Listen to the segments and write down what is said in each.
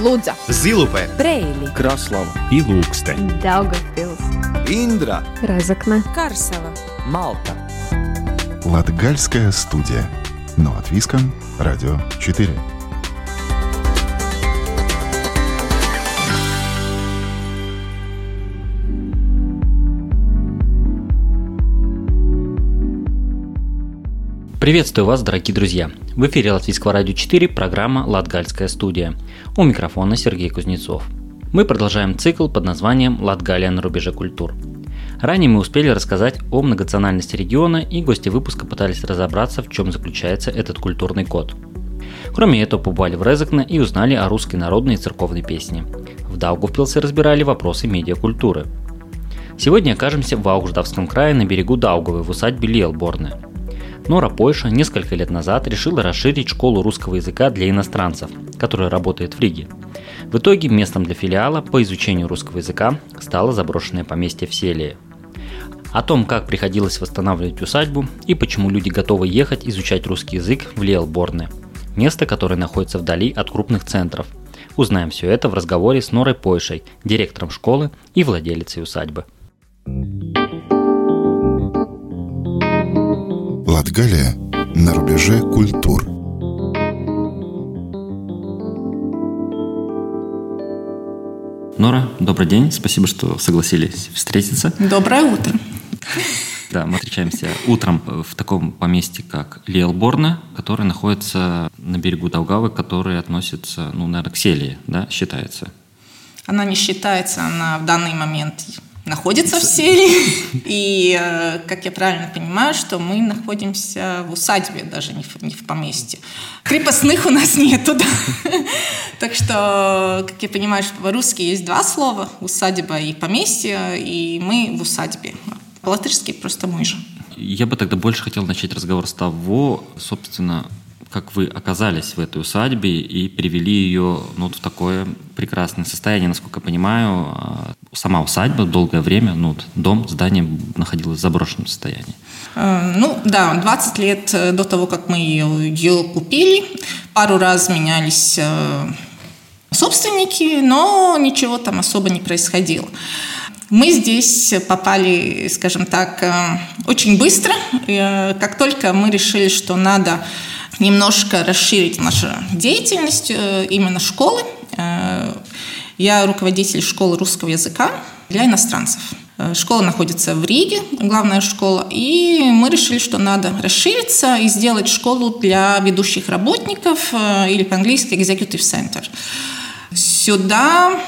Лудза, Зилупе, Брейли, Краслава и Лукстен. Daugavpils, Индра, Разокна, Карсова. Малта. Латгальская студия. Но от Виска, Радио 4. Приветствую вас, дорогие друзья! В эфире Латвийского радио 4 программа «Латгальская студия». У микрофона Сергей Кузнецов. Мы продолжаем цикл под названием «Латгалия на рубеже культур». Ранее мы успели рассказать о многонациональности региона, и гости выпуска пытались разобраться, в чем заключается этот культурный код. Кроме этого, побывали в Резекне и узнали о русской народной и церковной песне. В Даугавпилсе разбирали вопросы медиакультуры. Сегодня окажемся в Аугждавском крае на берегу Даугавы в усадьбе Лиелборне – Нора Пойша несколько лет назад решила расширить школу русского языка для иностранцев, которая работает в Риге. В итоге местом для филиала по изучению русского языка стало заброшенное поместье в Селии. О том, как приходилось восстанавливать усадьбу и почему люди готовы ехать изучать русский язык в Лиэлборне, место, которое находится вдали от крупных центров. Узнаем все это в разговоре с Норой Пойшей, директором школы и владелицей усадьбы. Латгалия на рубеже культур. Нора, добрый день, спасибо, что согласились встретиться. Доброе утро. Да, мы встречаемся утром в таком поместье, как Лиэлборна, который находится на берегу Даугавы, который относится, ну, наверное, к Селии, да, считается. Она не считается, она в данный момент находится в селе. И, э, как я правильно понимаю, что мы находимся в усадьбе, даже не в, не в поместье. Крепостных у нас нету, да. Так что, как я понимаю, что по-русски есть два слова – усадьба и поместье, и мы в усадьбе. По-латышски просто мы же. Я бы тогда больше хотел начать разговор с того, собственно, как вы оказались в этой усадьбе и привели ее ну, в такое прекрасное состояние, насколько я понимаю. А, сама усадьба долгое время, ну, дом, здание находилось в заброшенном состоянии. Ну да, 20 лет э, до того, как мы ее, купили, пару раз менялись э, собственники, но ничего там особо не происходило. Мы здесь попали, скажем так, э, очень быстро. Как только мы решили, что надо немножко расширить нашу деятельность э, именно школы. Э, я руководитель школы русского языка для иностранцев. Э, школа находится в Риге, главная школа, и мы решили, что надо расшириться и сделать школу для ведущих работников или по-английски Executive Center. Сюда,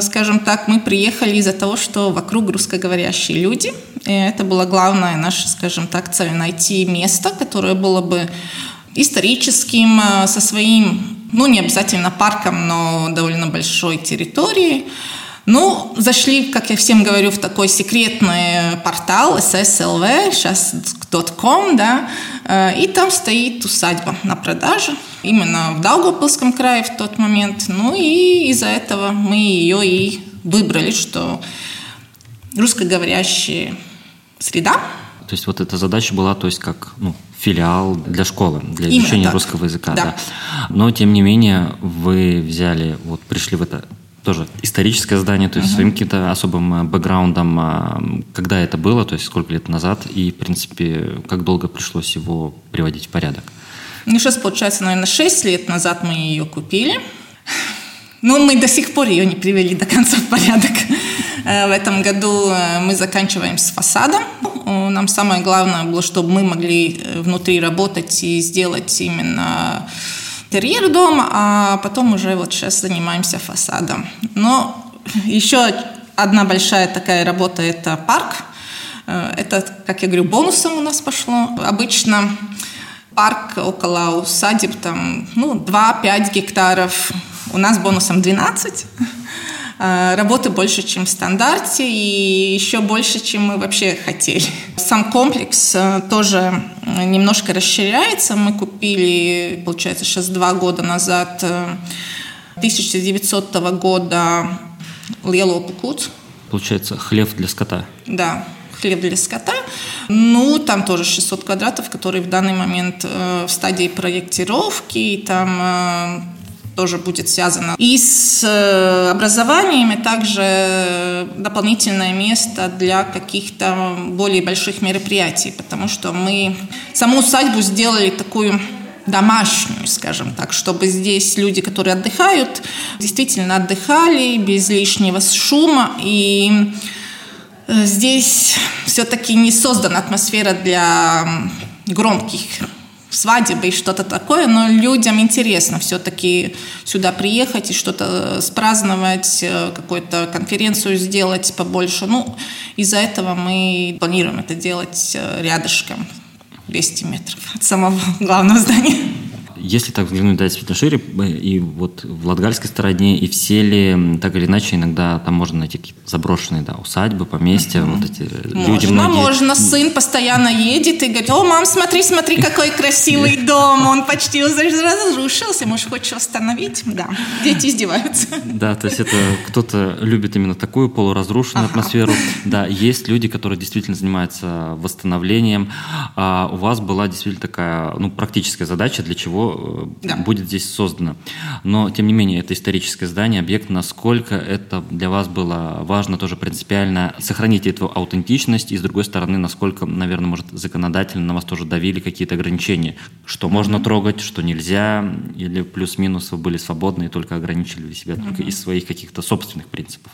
скажем так, мы приехали из-за того, что вокруг русскоговорящие люди. И это была главная наша, скажем так, цель – найти место, которое было бы историческим, э, со своим, ну, не обязательно парком, но довольно большой территорией. Ну, зашли, как я всем говорю, в такой секретный портал SSLV, сейчас .com, да, э, и там стоит усадьба на продаже, именно в Даугавпилском крае в тот момент. Ну и из-за этого мы ее и выбрали, что русскоговорящая среда. То есть вот эта задача была, то есть как, ну, филиал для школы, для изучения Именно русского языка. Да. Да. Но, тем не менее, вы взяли, вот пришли в это тоже историческое здание, то есть uh-huh. своим каким-то особым э, бэкграундом. А, когда это было, то есть сколько лет назад, и, в принципе, как долго пришлось его приводить в порядок? Ну, сейчас, получается, наверное, 6 лет назад мы ее купили. Но мы до сих пор ее не привели до конца в порядок. Э, в этом году э, мы заканчиваем с фасадом. Нам самое главное было, чтобы мы могли э, внутри работать и сделать именно интерьер дома, а потом уже вот сейчас занимаемся фасадом. Но еще одна большая такая работа – это парк. Это, как я говорю, бонусом у нас пошло. Обычно парк около усадеб, там, ну, 2-5 гектаров. У нас бонусом 12. Э, работы больше, чем в стандарте, и еще больше, чем мы вообще хотели. Сам комплекс э, тоже э, немножко расширяется. Мы купили, получается, сейчас два года назад, 1900 года Лело Пукут. Получается, хлеб для скота. Да, хлеб для скота. Ну, там тоже 600 квадратов, которые в данный момент э, в стадии проектировки. И там тоже будет связано. И с э, образованием, и также дополнительное место для каких-то более больших мероприятий, потому что мы саму усадьбу сделали такую домашнюю, скажем так, чтобы здесь люди, которые отдыхают, действительно отдыхали без лишнего шума. И э, здесь все-таки не создана атмосфера для громких свадьбы и что-то такое, но людям интересно все-таки сюда приехать и что-то спраздновать, э, какую-то конференцию сделать побольше. Ну, из-за этого мы планируем это делать э, рядышком, 200 метров от самого главного здания. Если так взглянуть да, действительно шире, и вот в латгальской стороне, и в селе, так или иначе, иногда там можно найти какие-то заброшенные да, усадьбы, поместья, mm-hmm. вот эти можно, люди многие... Можно, сын постоянно едет и говорит, о, мам, смотри, смотри, какой красивый дом, он почти разрушился, может, хочешь восстановить? Да, дети издеваются. Да, то есть это кто-то любит именно такую полуразрушенную ага. атмосферу. Да, есть люди, которые действительно занимаются восстановлением. А у вас была действительно такая, ну, практическая задача, для чего да. будет здесь создано. Но, тем не менее, это историческое здание, объект, насколько это для вас было важно тоже принципиально сохранить эту аутентичность, и, с другой стороны, насколько, наверное, может, законодательно на вас тоже давили какие-то ограничения, что можно трогать, что нельзя, или плюс-минус вы были свободны и только ограничили себя только из своих каких-то собственных принципов.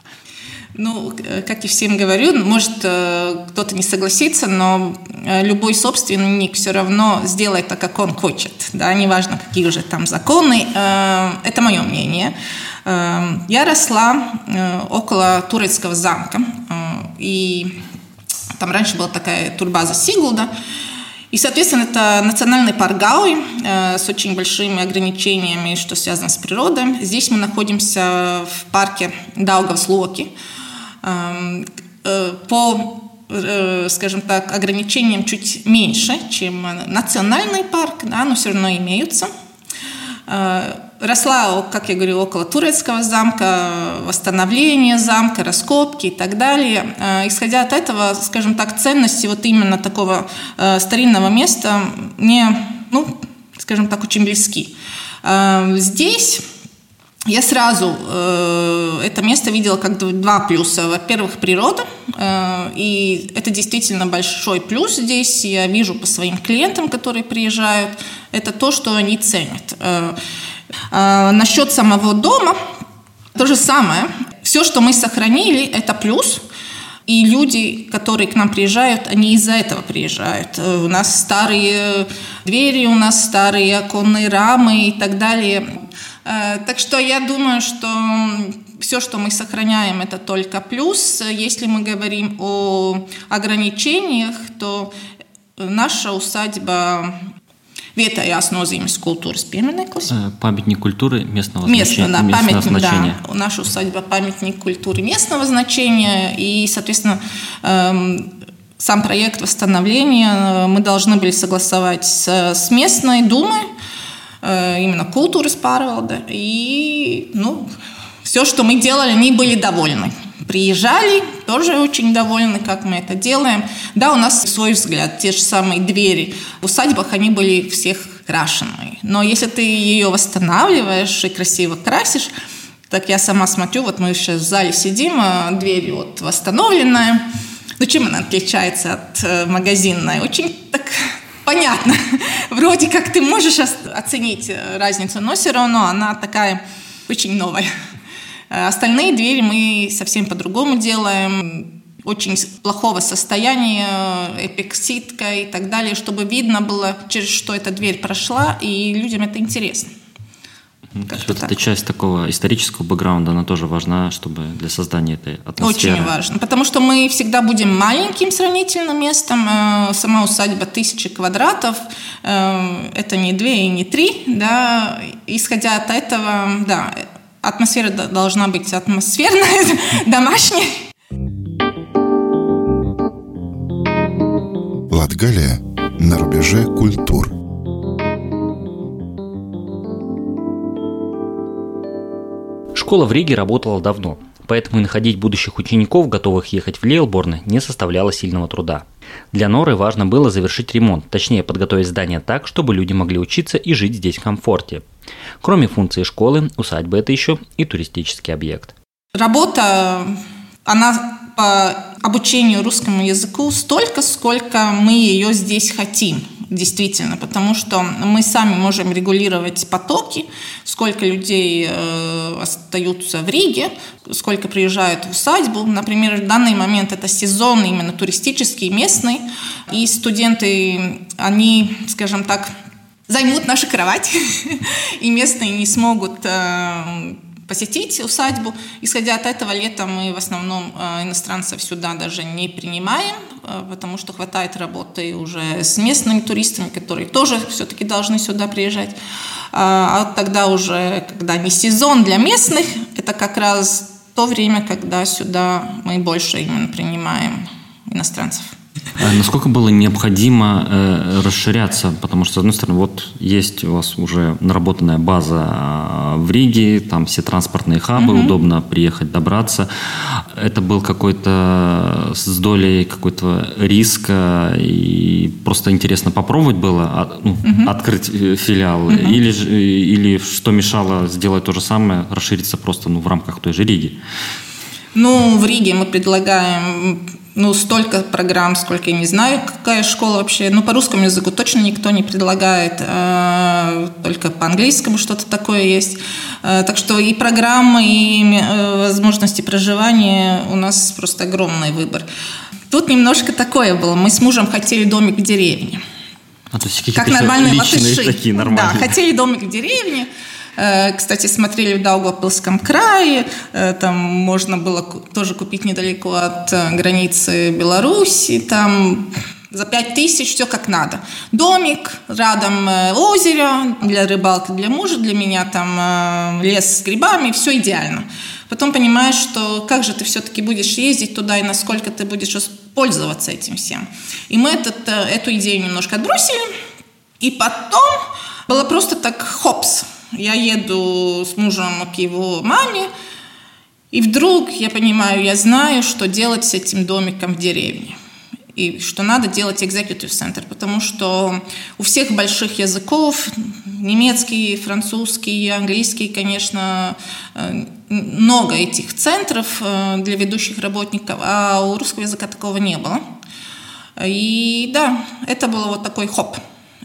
Ну, как и всем говорю, может э, кто-то не согласится, но э, любой собственник все равно сделает так, как он хочет. Да, неважно, какие уже там законы. Э, это мое мнение. Я росла около турецкого замка, и там раньше была такая турбаза Сигулда. И, соответственно, это национальный парк Гауи э, с очень большими ограничениями, что связано с природой. Здесь мы находимся в парке Даугавслоки. Эм, э, по э, скажем так, ограничениям чуть меньше, чем национальный парк, да, но все равно имеются. Э, росла, как я говорю, около турецкого замка, восстановление замка, раскопки и так далее. Исходя от этого, скажем так, ценности вот именно такого старинного места мне, ну, скажем так, очень близки. Здесь я сразу э, это место видела как два плюса. Во-первых, природа, э, и это действительно большой плюс здесь. Я вижу по своим клиентам, которые приезжают, это то, что они ценят. Э, э, насчет самого дома, то же самое. Все, что мы сохранили, это плюс. И люди, которые к нам приезжают, они из-за этого приезжают. Э, у нас старые двери, у нас старые оконные рамы и так далее. Э, так что я думаю, что все, что мы сохраняем, это только плюс. Если мы говорим о ограничениях, то наша усадьба Vietējās nozīmes kultūras piemineklis. Э, памятник культуры местного, Местно, да, местного памятник, значения. Да, наша усадьба памятник культуры местного значения. И, соответственно, эм, сам проект восстановления мы должны были согласовать с, с местной думой, Э, именно культурas pārvalde. И ну, все, что мы делали, они были довольны. Приезжали, тоже очень довольны, как мы это делаем. Да, у нас свой взгляд, те же самые двери. В усадьбах они были всех крашеные. Но если ты ее восстанавливаешь и красиво красишь, так я сама смотрю, вот мы сейчас в зале сидим, а дверь вот восстановленная. Ну, чем она отличается от э, магазинной? Очень так понятно. Вроде как ты можешь оценить э, разницу, но все равно она такая очень новая. Э, остальные двери мы совсем по-другому делаем. Очень плохого состояния, эпиксидка и так далее, чтобы видно было, через что эта дверь прошла, и людям это интересно. То есть вот эта часть такого исторического бэкграунда, она тоже важна, чтобы для создания этой атмосферы. Очень важно, потому что мы всегда будем маленьким сравнительным местом. Э, сама усадьба тысячи квадратов, э, это не две и не три, да. Исходя от этого, да, атмосфера должна быть атмосферная, домашняя. Латгалия на рубеже культур – Школа в Риге работала давно, поэтому и находить будущих учеников, готовых ехать в Лейлборн, не составляло сильного труда. Для Норы важно было завершить ремонт, точнее подготовить здание так, чтобы люди могли учиться и жить здесь в комфорте. Кроме функции школы, усадьба – это еще и туристический объект. Работа, она по обучению русскому языку столько, сколько мы ее здесь хотим действительно, потому что мы сами можем регулировать потоки, сколько людей э, остаются в Риге, сколько приезжают в усадьбу. Например, в данный момент это сезон именно туристический, местный, и студенты, они, скажем так, займут нашу кровать, и местные не смогут э, посетить усадьбу. Исходя от этого, летом мы в основном э, иностранцев сюда даже не принимаем, э, потому что хватает работы уже с местными туристами, которые тоже все-таки должны сюда приезжать. А, тогда уже, когда не сезон для местных, это как раз то время, когда сюда мы больше именно принимаем иностранцев. А насколько было необходимо э, расширяться? Потому что, с одной стороны, вот есть у вас уже наработанная база э, в Риге, там все транспортные хабы, угу. удобно приехать, добраться. Это был какой-то с долей какой-то риска, и просто интересно попробовать было а, ну, угу. открыть э, филиал? Угу. Или, или что мешало сделать то же самое, расшириться просто ну, в рамках той же Риги? Ну, в Риге мы предлагаем ну, столько программ, сколько я не знаю, какая школа вообще. Ну, по русскому языку точно никто не предлагает, э, только по английскому что-то такое есть. Э, так что и программы, и э, возможности проживания у нас просто огромный выбор. Тут немножко такое было. Мы с мужем хотели домик в деревне. А, то есть как нормальные латыши. Такие нормальные. Да, хотели домик в деревне. Э, кстати, смотрели в Даугавпилском крае, э, там можно было тоже купить недалеко от э, границы Беларуси, там за 5 тысяч все как надо. Домик, рядом озеро, для рыбалки для мужа, для меня там лес с грибами, все идеально. Потом понимаешь, что как же ты все-таки будешь ездить туда и насколько ты будешь пользоваться этим всем. И мы этот, эту идею немножко отбросили. И потом было просто так хопс. Я еду с мужем к его маме, и вдруг я понимаю, я знаю, что делать с этим домиком в деревне. И что надо делать executive center, потому что у всех больших языков, немецкий, французский, английский, конечно, э, много этих центров э, для ведущих работников, а у русского языка такого не было. И да, это было вот такой хоп.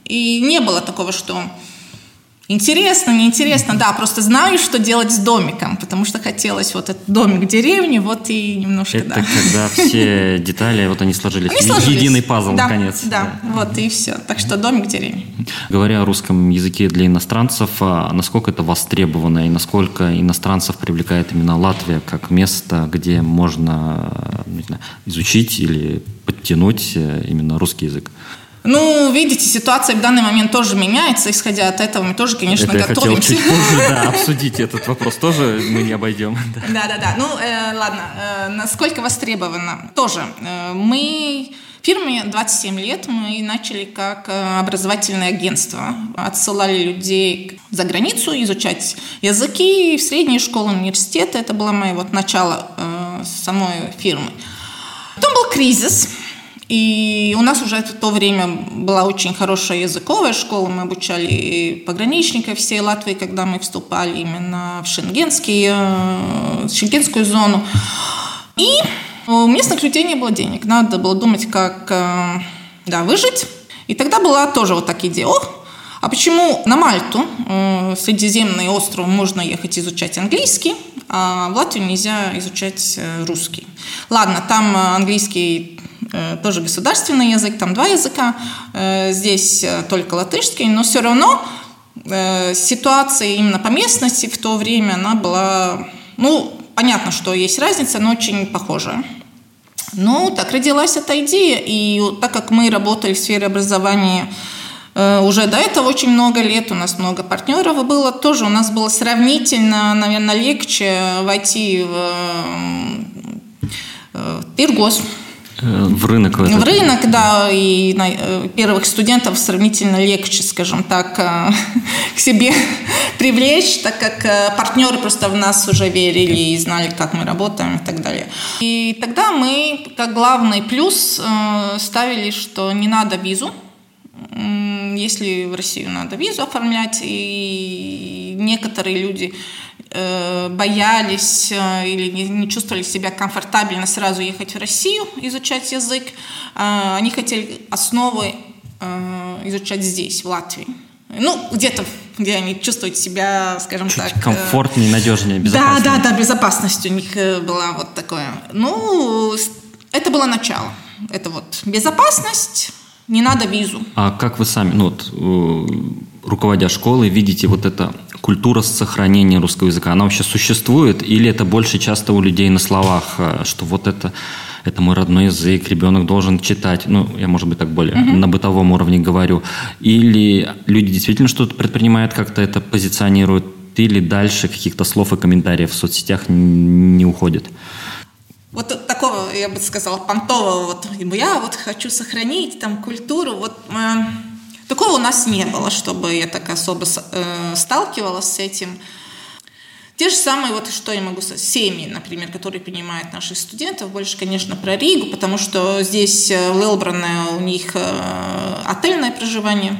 И не было такого, что Интересно, неинтересно, да, просто знаю, что делать с домиком, потому что хотелось вот этот домик в деревне, вот и немножко, Это да. когда все детали, вот они сложились, они сложились. единый пазл, да, наконец. Да, да, вот и все. Так что домик в деревне. Говоря о русском языке для иностранцев, а насколько это востребовано и насколько иностранцев привлекает именно Латвия как место, где можно знаю, изучить или подтянуть э, именно русский язык? Ну, видите, ситуация в данный момент тоже меняется, исходя от этого мы тоже, конечно, Это готовимся. Я хотел чуть позже, да, обсудить этот вопрос тоже мы не обойдем. Да, да, да. Ну, э, ладно, э, насколько востребовано? Тоже. Э, мы Фирме 27 лет, мы начали как образовательное агентство. Отсылали людей за границу изучать языки в средние школы, университеты. Это было мое вот начало э, самой фирмы. Потом был кризис, и у нас уже в то время была очень хорошая языковая школа. Мы обучали пограничников всей Латвии, когда мы вступали именно в шенгенский, э, шенгенскую зону. И у местных людей не было денег. Надо было думать, как э, да, выжить. И тогда была тоже вот такая идея. А почему на Мальту, э, Средиземный остров, можно ехать изучать английский, а в Латвию нельзя изучать русский? Ладно, там английский Э, тоже государственный язык, там два языка, э, здесь э, только латышский, но все равно ситуация именно по местности в то время, она была, ну, понятно, что есть разница, но очень похожая. Ну, так родилась эта идея, и так как мы работали в сфере образования уже до этого очень много лет, у нас много партнеров было, тоже у нас было сравнительно, наверное, легче войти в, Пиргос, Э, в рынок? В, в рынок, да, и на, э, первых студентов сравнительно легче, скажем так, э, к себе привлечь, так как партнеры просто в нас уже верили и знали, как мы работаем и так далее. И тогда мы, как главный плюс, ставили, что не надо визу, если в Россию надо визу оформлять, и некоторые люди Э, боялись э, или не чувствовали себя комфортабельно сразу ехать в Россию, изучать язык. Э, они хотели основы изучать здесь, в Латвии. Ну, где-то, где они чувствуют себя, скажем Чуть так... комфортнее, надежнее, безопаснее. Да, да, да, безопасность у них была вот такое. Ну, это было начало. Это вот безопасность, не надо визу. А как вы сами, ну вот, руководя школой, видите вот это культура сохранения русского языка, она вообще существует или это больше часто у людей на словах, э, что вот это, это мой родной язык, ребенок должен читать, ну, я, может быть, так более mm-hmm. на бытовом уровне говорю, или люди действительно что-то предпринимают, как-то это позиционируют, или дальше каких-то слов и комментариев в соцсетях не уходит? Вот такого, я бы сказала, понтового, вот я вот хочу сохранить там культуру, вот э, Такого у нас не было, чтобы я так особо э, сталкивалась с этим. Те же самые, вот что я могу сказать, семьи, например, которые принимают наших студентов, больше, конечно, про Ригу, потому что здесь э, в у них э, отельное проживание.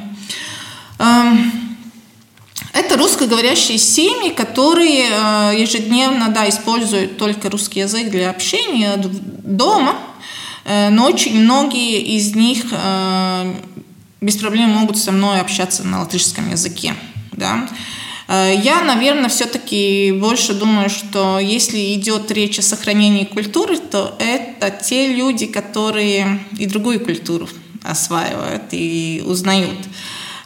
Эм, это русскоговорящие семьи, которые э, ежедневно да, используют только русский язык для общения дома, но очень многие из них без проблем могут со мной общаться на латышском языке. Да? Э, я, наверное, все-таки больше думаю, что если идет речь о сохранении культуры, то это те люди, которые и другую культуру осваивают и узнают.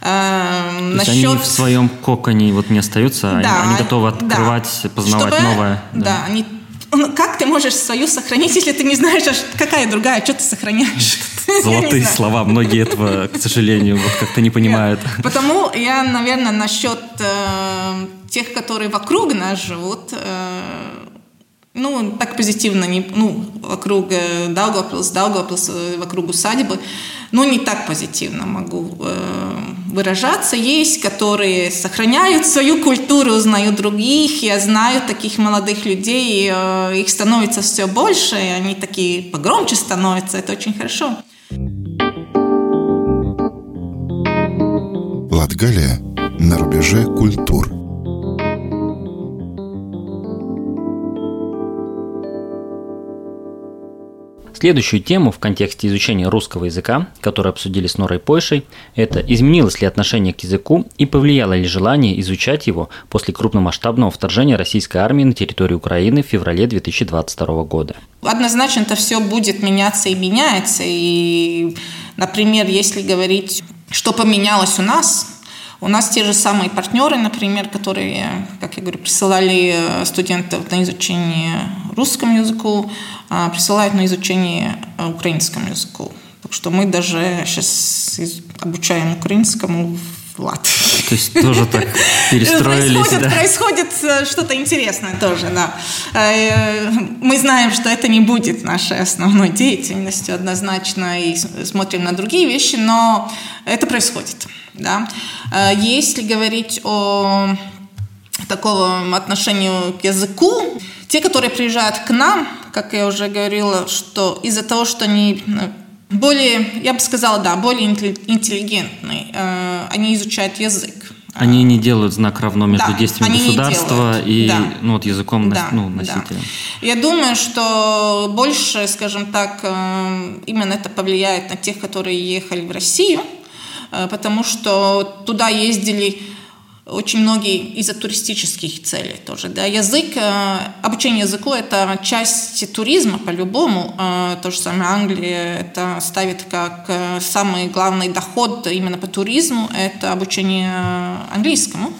Э, Насчет... они в своем коконе вот не остаются, да, они, они готовы открывать, да. познавать Чтобы, новое. Да, да они ну, как ты можешь свою сохранить, если ты не знаешь, какая другая, что ты сохраняешь? Золотые слова, многие этого, к сожалению, вот как-то не понимают. Потому я, наверное, насчет э, тех, которые вокруг нас живут, э, ну, так позитивно, не, ну, вокруг э, Даугавпилс, э, вокруг усадьбы, ну, не так позитивно могу э, выражаться. Есть, которые сохраняют свою культуру, узнают других. Я знаю таких молодых людей, э, их становится все больше, и они такие погромче становятся, это очень хорошо. Латгалия на рубеже культур – Следующую тему в контексте изучения русского языка, которую обсудили с Норой Пойшей, это изменилось ли отношение к языку и повлияло ли желание изучать его после крупномасштабного вторжения российской армии на территорию Украины в феврале 2022 года. Однозначно это все будет меняться и меняется. И, например, если говорить, что поменялось у нас, у нас те же самые партнеры, например, которые, как я говорю, присылали э, студентов на изучение русскому языку, а, присылают на изучение э, украинскому языку. Так что мы даже сейчас обучаем украинскому в Латвии. То есть тоже так перестроились, происходит, да? Происходит э, что-то интересное тоже, да. Мы знаем, что это не будет нашей основной деятельностью однозначно, и смотрим на другие вещи, но это Да? Э, если говорить о такого отношению к языку, те, которые приезжают к нам, как я уже говорила, что из-за того, что они э, более, я бы сказала, да, более интеллигентные, э, они изучают язык. Они не делают знак равно между да, действиями государства и да. ну, вот языком да, ну, носителя. Да. Я думаю, что больше, скажем так, именно это повлияет на тех, которые ехали в Россию, потому что туда ездили очень многие из-за туристических целей тоже. Да. Язык, э, обучение языку – это часть туризма по-любому. Э, то же самое Англия это ставит как самый главный доход именно по туризму – это обучение английскому.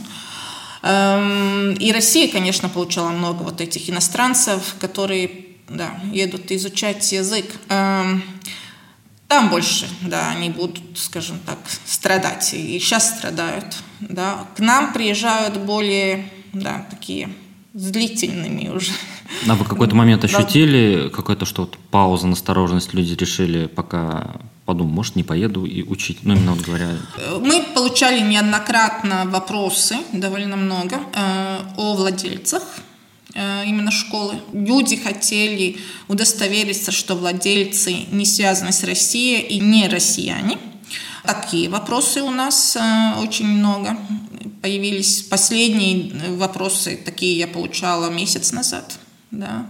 Эм, и Россия, конечно, получала много вот этих иностранцев, которые да, едут изучать язык. Там больше, да, они будут, скажем так, страдать. И сейчас страдают, да. К нам приезжают более, да, такие с длительными уже А вы какой-то момент ощутили, какой-то что вот пауза, настороженность, люди решили пока подумал, может, не поеду и учить, ну, именно вот говоря. Мы получали неоднократно вопросы, довольно много, э, о владельцах именно школы. Люди хотели удостовериться, что владельцы не связаны с Россией и не россияне. Такие вопросы у нас э, очень много появились. Последние вопросы такие я получала месяц назад. Да.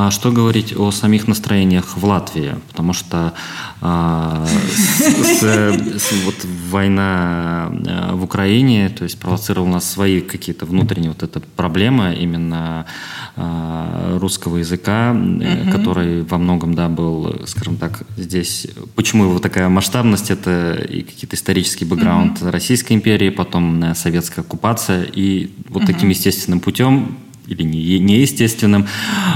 А что говорить о самих настроениях в Латвии? Потому что а, с, с, вот война а, в Украине, то есть провоцировала у нас свои какие-то внутренние вот эта проблема именно а, русского языка, угу. который во многом, да, был, скажем так, здесь. Почему его такая масштабность? Это и какие-то исторический бэкграунд угу. Российской империи, потом советская оккупация, и вот угу. таким естественным путем или не, неестественным.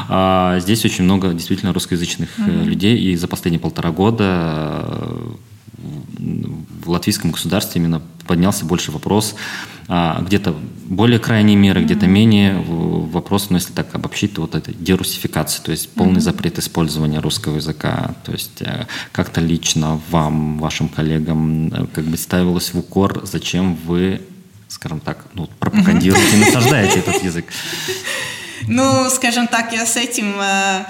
А здесь очень много действительно русскоязычных mm-hmm. людей, и за последние полтора года э, в латвийском государстве именно поднялся больше вопрос, а, где-то более крайние меры, mm-hmm. где-то менее вопрос, ну если так обобщить, то вот этой дерусификации, то есть полный mm-hmm. запрет использования русского языка, то есть э, как-то лично вам, вашим коллегам как бы ставилось в укор, зачем вы скажем так, ну, пропагандируете, насаждаете этот язык? Ну, скажем так, я с этим... Э,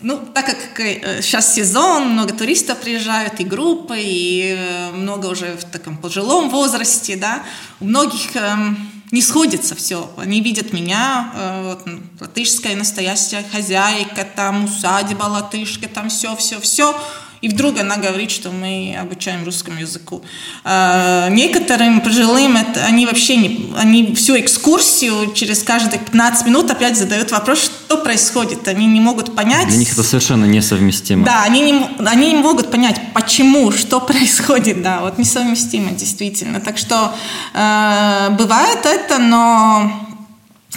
ну, так как сейчас э, сезон, много туристов приезжают, и группы, и э, много уже в таком пожилом возрасте, да, у многих не сходится все. Они видят меня, вот, латышская настоящая хозяйка, там усадьба латышка, там все, все, все и вдруг она говорит, что мы обучаем русскому языку. А некоторым пожилым это, они вообще не, они всю экскурсию через каждые 15 минут опять задают вопрос, что происходит. Они не могут понять. Для них это совершенно несовместимо. Да, они не, они не могут понять, почему, что происходит. Да, вот несовместимо действительно. Так что э, бывает это, но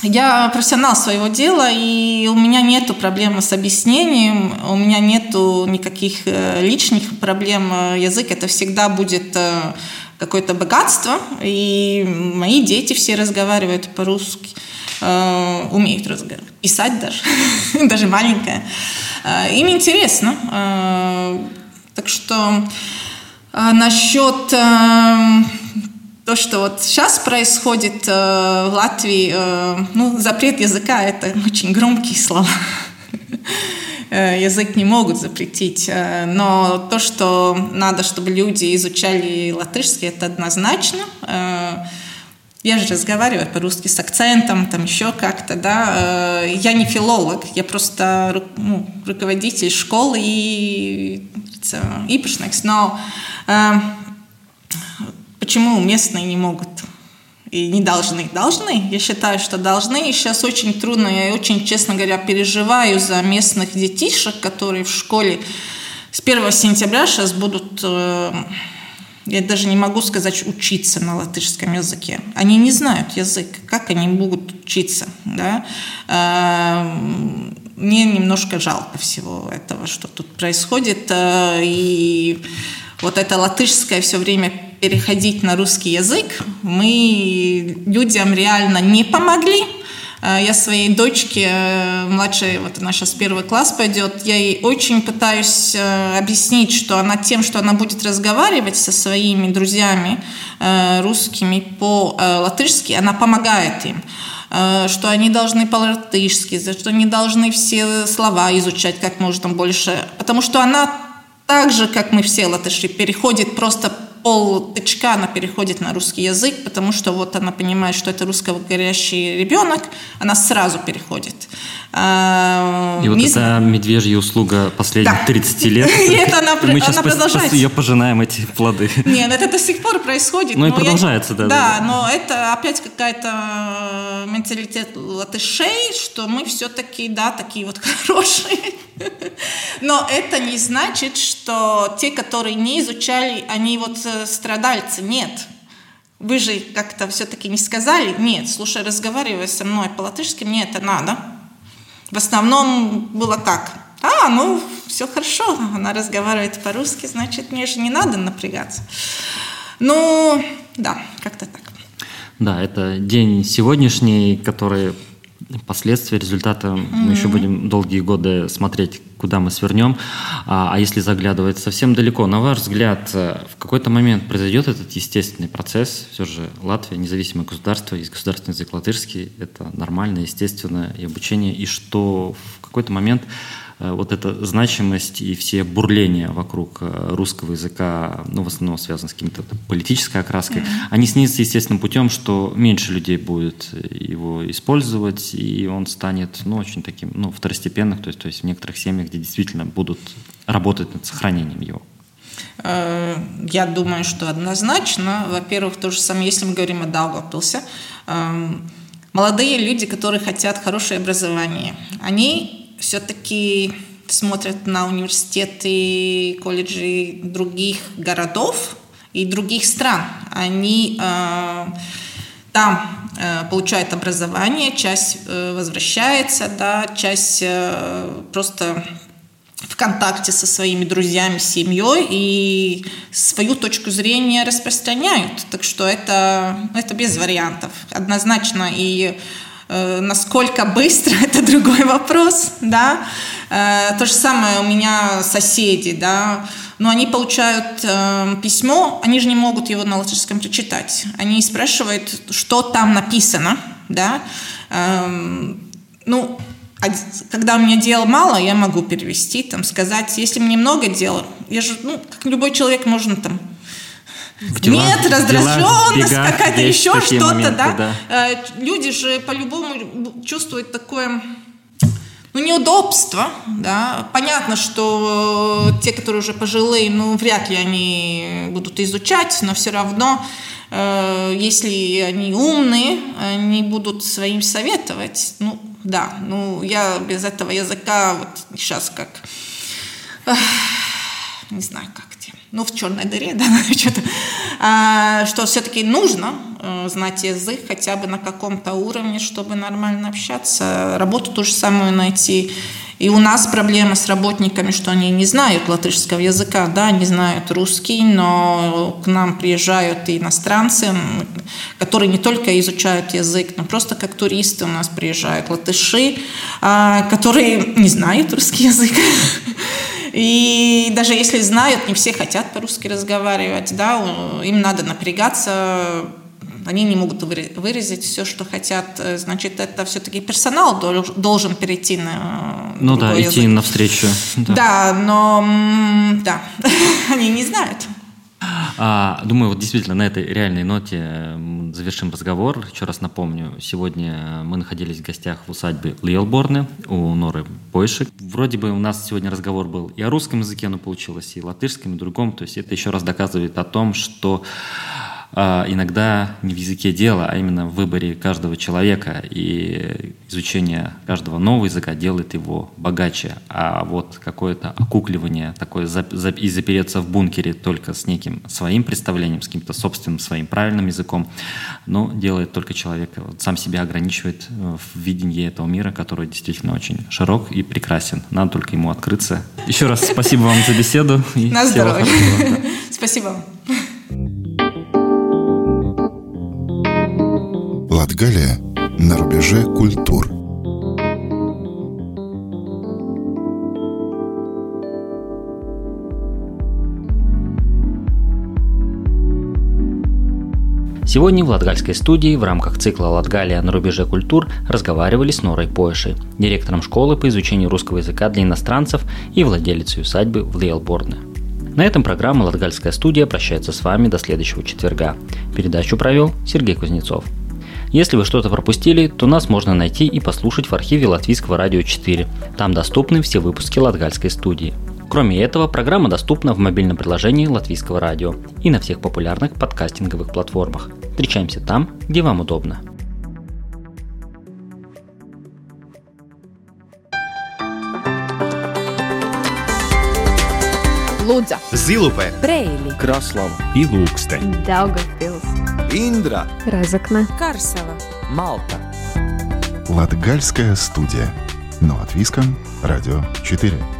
я профессионал своего дела, и у меня нету проблем с объяснением, у меня нету никаких э, личных проблем. Язык это всегда будет э, какое-то богатство, и мои дети все разговаривают по-русски, э, умеют разговаривать, писать даже, даже маленькая. Им интересно. Так что насчет то, что вот сейчас происходит э, в Латвии, э, ну, запрет языка – это очень громкие слова. Э, язык не могут запретить, э, но то, что надо, чтобы люди изучали латышский, это однозначно. Э, я же разговариваю по-русски с акцентом, там еще как-то, да. Я не филолог, я просто ну, руководитель школы и ипошникс, но Почему местные не могут и не должны? Должны. Я считаю, что должны. И сейчас очень трудно, я очень, честно говоря, переживаю за местных детишек, которые в школе с 1 сентября сейчас будут, э, я даже не могу сказать, учиться на латышском языке. Они не знают язык. Как они могут учиться? Да? Э, мне немножко жалко всего этого, что тут происходит. Э, и вот это латышское все время переходить на русский язык, мы людям реально не помогли. Э, я своей дочке, э, младшей, вот она сейчас первый класс пойдет, я ей очень пытаюсь э, объяснить, что она тем, что она будет разговаривать со своими друзьями русскими по-латышски, она помогает им. Что они должны по-латышски, что они должны все слова изучать как можно больше, потому что она так же, как мы все латыши, переходит просто пол тычка она переходит на русский язык, потому что вот она понимает, что это русскоговорящий ребенок, она сразу переходит. А, и вот эта медвежья услуга последних да. 30 лет. Она, мы сейчас продолжается. ее пожинаем, эти плоды. Нет, это до сих пор происходит. Ну и продолжается, да. Да, но это опять какая-то менталитет латышей, что мы все-таки, да, такие вот хорошие. Но это не значит, что те, которые не изучали, они вот э, страдальцы. Нет. Вы же как-то все-таки не сказали, нет, слушай, разговаривай со мной по-латышски, мне это надо. В основном было как? А, ну, все хорошо, она разговаривает по-русски, значит, мне же не надо напрягаться. Ну, да, как-то так. Да, это день сегодняшний, который последствия, результаты mm-hmm. мы еще будем долгие годы смотреть, куда мы свернем. А, а если заглядывать совсем далеко, на ваш взгляд, э, в какой-то момент произойдет этот естественный процесс? Все же Латвия независимое государство, есть государственный язык латышский, это нормально, естественно, и обучение, и что в какой-то момент вот эта значимость и все бурления вокруг э, русского языка, ну, в основном связаны с каким-то политической окраской, mm-hmm. они снизятся естественным путем, что меньше людей будет его использовать, и он станет, ну, очень таким, ну, второстепенным, то есть, то есть в некоторых семьях, где действительно будут работать над сохранением его. Э, я думаю, что однозначно. Во-первых, то же самое, если мы говорим о Даугавпилсе, эм, молодые люди, которые хотят хорошее образование, они все-таки смотрят на университеты, колледжи других городов и других стран. Они э, там э, получают образование, часть э, возвращается, да, часть э, просто в контакте со своими друзьями, семьей и свою точку зрения распространяют. Так что это, это без вариантов. Однозначно. И насколько быстро, это другой вопрос, да. Э, то же самое у меня соседи, да, но они получают э, письмо, они же не могут его на латышском прочитать. Они спрашивают, что там написано, да. Эм, ну, когда у меня дел мало, я могу перевести, там, сказать, если мне много дел, я же, ну, как любой человек, можно там дела, Нет, раздраженность, какая-то еще что-то, да? да. Э, люди же по-любому чувствуют такое ну, неудобство, да. Понятно, что те, которые уже пожилые, ну, вряд ли они будут изучать, но все равно, э, если они умные, они будут своим советовать. Ну, да, ну, я без этого языка вот сейчас как... не знаю как ну, в черной дыре, да, что-то, а, что все-таки нужно э, знать язык хотя бы на каком-то уровне, чтобы нормально общаться, работу ту же самую найти. И у нас проблема с работниками, что они не знают латышского языка, да, не знают русский, но к нам приезжают и иностранцы, которые не только изучают язык, но просто как туристы у нас приезжают латыши, а, которые не знают русский язык. И даже если знают, не все хотят по-русски разговаривать, да, им надо напрягаться, они не могут выразить все, что хотят. Значит, это все-таки персонал должен перейти на Ну да, язык. идти навстречу. Да. да, но да, они не знают. А, думаю, вот действительно на этой реальной ноте завершим разговор. Еще раз напомню, сегодня мы находились в гостях в усадьбе Лиелборны у Норы Бойшик. Вроде бы у нас сегодня разговор был и о русском языке, но получилось и латышском, и другом. То есть это еще раз доказывает о том, что иногда не в языке дело, а именно в выборе каждого человека. И изучение каждого нового языка делает его богаче. А вот какое-то окукливание, такое и запереться в бункере только с неким своим представлением, с каким-то собственным своим правильным языком, ну, делает только человек, вот, сам себя ограничивает э, в видении этого мира, который действительно очень широк и прекрасен. Надо только ему открыться. Еще раз спасибо вам за беседу. На здоровье. Спасибо. Латгалия на рубеже культур. Сегодня в Латгальской студии в рамках цикла «Латгалия на рубеже культур» разговаривали с Норой Поэшей, директором школы по изучению русского языка для иностранцев и владелицей усадьбы в Лейлборне. На этом программа «Латгальская студия» прощается с вами до следующего четверга. Передачу провел Сергей Кузнецов. Если вы что-то пропустили, то нас можно найти и послушать в архиве Латвийского радио 4. Там доступны все выпуски Латгальской студии. Кроме этого, программа доступна в мобильном приложении Латвийского радио и на всех популярных подкастинговых платформах. Встречаемся там, где вам удобно. Лудза, Зилупе, Брейли, Краслава. И Ilūkste, Daugavpils, Индра, Разокна, Карсела, Малта. Латгальская студия. Но от Виска, Радио 4.